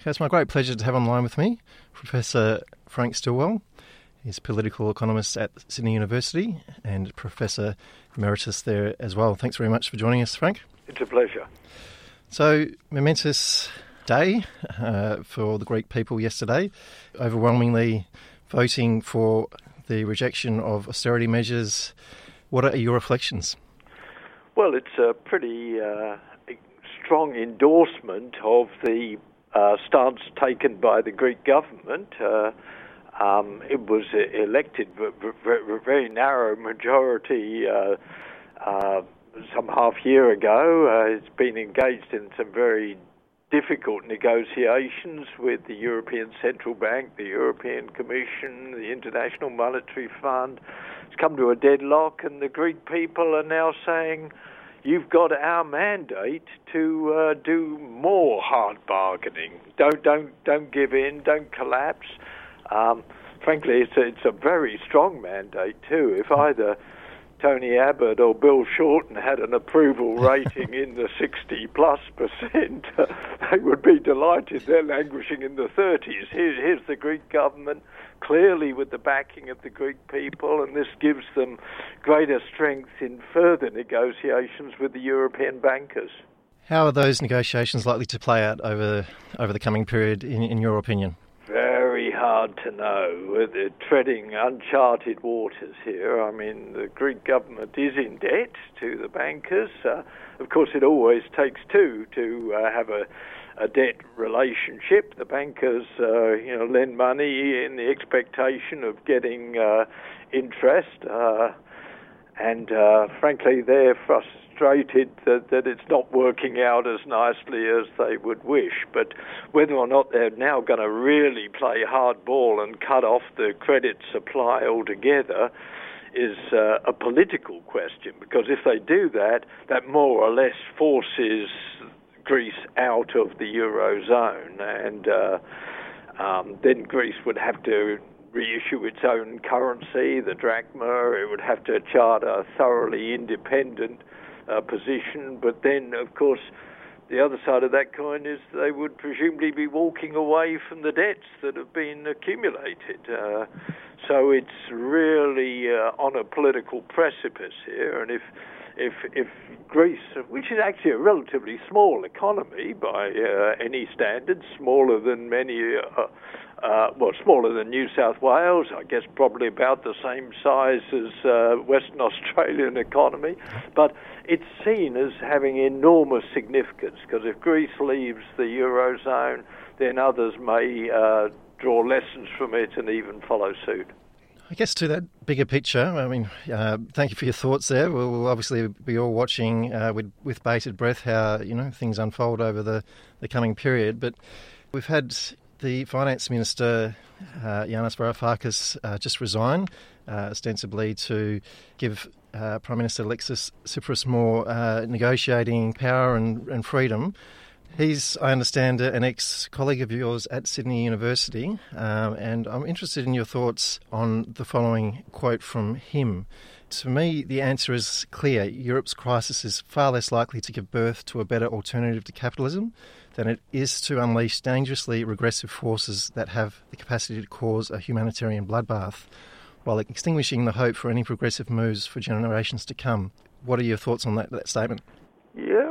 Okay, it's my great pleasure to have online with me Professor Frank Stilwell. He's political economist at Sydney University and Professor Emeritus there as well. Thanks very much for joining us, Frank. It's a pleasure. So, momentous day uh, for the Greek people yesterday, overwhelmingly voting for the rejection of austerity measures. What are your reflections? Well, it's a pretty uh, strong endorsement of the uh, stance taken by the Greek government. Uh, um, it was elected with a very narrow majority uh, uh, some half year ago. Uh, it's been engaged in some very difficult negotiations with the European Central Bank, the European Commission, the International Monetary Fund. It's come to a deadlock, and the Greek people are now saying, You've got our mandate to uh, do more hard bargaining. Don't don't don't give in. Don't collapse. Um, frankly, it's a, it's a very strong mandate too. If either Tony Abbott or Bill Shorten had an approval rating in the 60 plus percent, they would be delighted. They're languishing in the 30s. Here, here's the Greek government, clearly with the backing of the Greek people, and this gives them greater strength in further negotiations with the European bankers. How are those negotiations likely to play out over over the coming period, in, in your opinion? Hard to know. They're treading uncharted waters here. I mean, the Greek government is in debt to the bankers. Uh, of course, it always takes two to uh, have a, a debt relationship. The bankers, uh, you know, lend money in the expectation of getting uh, interest, uh, and uh, frankly, they're frustrated frustrated that, that it's not working out as nicely as they would wish. But whether or not they're now going to really play hardball and cut off the credit supply altogether is uh, a political question because if they do that, that more or less forces Greece out of the eurozone, and uh, um, then Greece would have to reissue its own currency, the drachma. It would have to chart a thoroughly independent uh, position. But then, of course, the other side of that coin is they would presumably be walking away from the debts that have been accumulated. Uh, so it's really uh, on a political precipice here, and if if if Greece, which is actually a relatively small economy by uh, any standards, smaller than many uh, well, smaller than New South Wales, I guess probably about the same size as uh, Western Australian economy, but it's seen as having enormous significance because if Greece leaves the eurozone, then others may uh, draw lessons from it and even follow suit. I guess to that bigger picture, I mean, uh, thank you for your thoughts there. We'll, we'll obviously be all watching uh, with, with bated breath how you know things unfold over the, the coming period. But we've had the finance minister, uh, Yanis Varoufakis, uh, just resigned, uh, ostensibly to give uh, Prime Minister Alexis Tsipras more uh, negotiating power and, and, freedom. He's, I understand, an ex colleague of yours at Sydney University, um, and I'm interested in your thoughts on the following quote from him. To me, the answer is clear. Europe's crisis is far less likely to give birth to a better alternative to capitalism than it is to unleash dangerously regressive forces that have the capacity to cause a humanitarian bloodbath while extinguishing the hope for any progressive moves for generations to come. What are your thoughts on that, that statement? Yeah,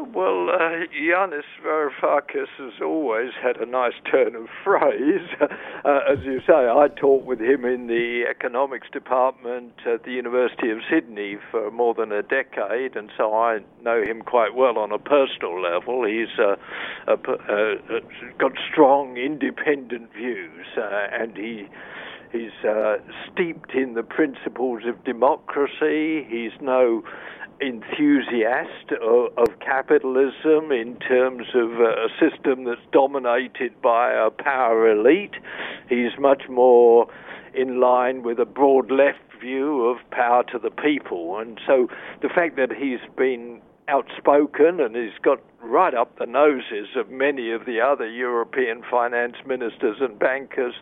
uh, Yanis Varoufakis has always had a nice turn of phrase. Uh, as you say, I taught with him in the economics department at the University of Sydney for more than a decade, and so I know him quite well on a personal level. He's uh, a, uh, got strong, independent views, uh, and he he's uh, steeped in the principles of democracy. He's no enthusiast of, of, capitalism in terms of uh, a system that's dominated by a power elite. He's much more in line with a broad left view of power to the people. And so the fact that he's been outspoken and he's got right up the noses of many of the other European finance ministers and bankers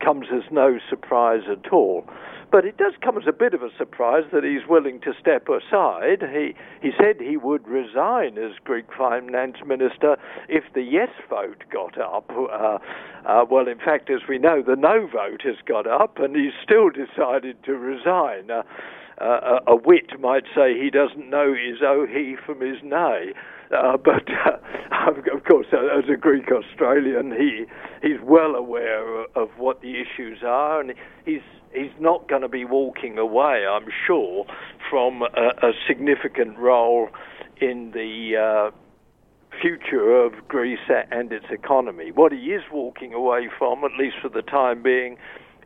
comes as no surprise at all. But it does come as a bit of a surprise that he's willing to step aside. He he said he would resign as Greek finance minister if the yes vote got up. Uh, uh, well, in fact, as we know, the no vote has got up, and he's still decided to resign. Uh, uh, a wit might say he doesn't know his oh he from his nay. Uh, but uh, of course, uh, as a Greek Australian, he he's well aware of what the issues are, and he's he's not going to be walking away, I'm sure, from a, a significant role in the uh, future of Greece and its economy. What he is walking away from, at least for the time being,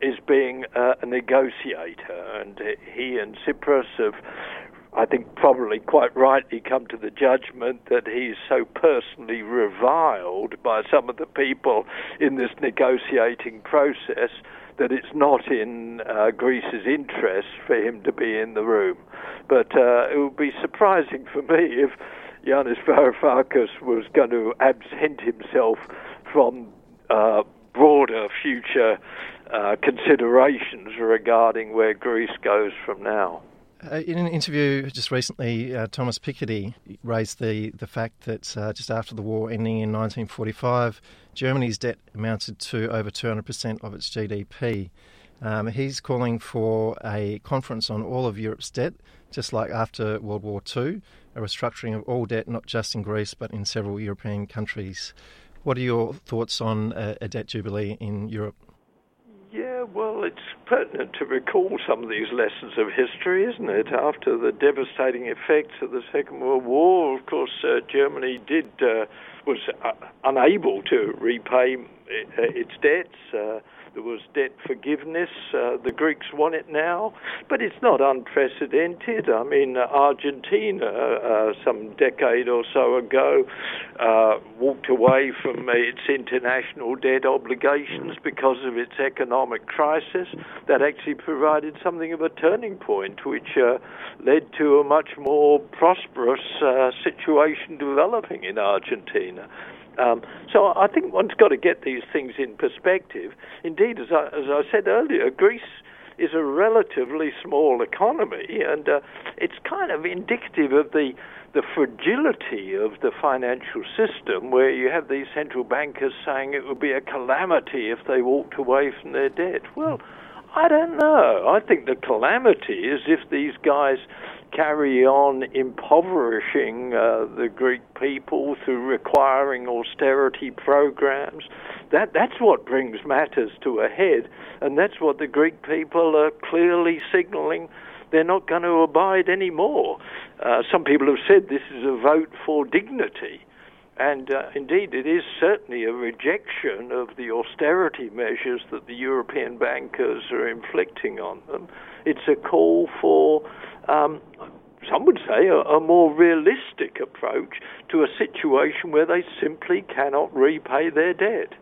is being uh, a negotiator, and he and Tsipras have. I think probably quite rightly come to the judgment that he's so personally reviled by some of the people in this negotiating process that it's not in uh, Greece's interest for him to be in the room. But uh, it would be surprising for me if Yanis Varoufakis was going to absent himself from uh, broader future uh, considerations regarding where Greece goes from now. Uh, in an interview just recently, uh, Thomas Piketty raised the, the fact that uh, just after the war ending in 1945, Germany's debt amounted to over 200% of its GDP. Um, he's calling for a conference on all of Europe's debt, just like after World War II, a restructuring of all debt, not just in Greece but in several European countries. What are your thoughts on a, a debt jubilee in Europe? Well, it's pertinent to recall some of these lessons of history, isn't it? After the devastating effects of the Second World War, of course, uh, Germany did uh, was uh, unable to repay uh, its debts. There was debt forgiveness. Uh, the Greeks want it now, but it's not unprecedented. I mean, uh, Argentina, uh, some decade or so ago, uh, walked away from its international debt obligations because of its economic crisis. That actually provided something of a turning point, which uh, led to a much more prosperous uh, situation developing in Argentina. Um, so I think one's got to get these things in perspective. Indeed, as I, as I said earlier, Greece is a relatively small economy, and uh, it's kind of indicative of the the fragility of the financial system, where you have these central bankers saying it would be a calamity if they walked away from their debt. Well, I don't know. I think the calamity is if these guys carry on impoverishing uh, the Greek people through requiring austerity programs. That that's what brings matters to a head, and that's what the Greek people are clearly signaling they're not going to abide anymore. Uh, some people have said this is a vote for dignity. And uh, indeed, it is certainly a rejection of the austerity measures that the European bankers are inflicting on them. It's a call for, um, some would say, a, a more realistic approach to a situation where they simply cannot repay their debt.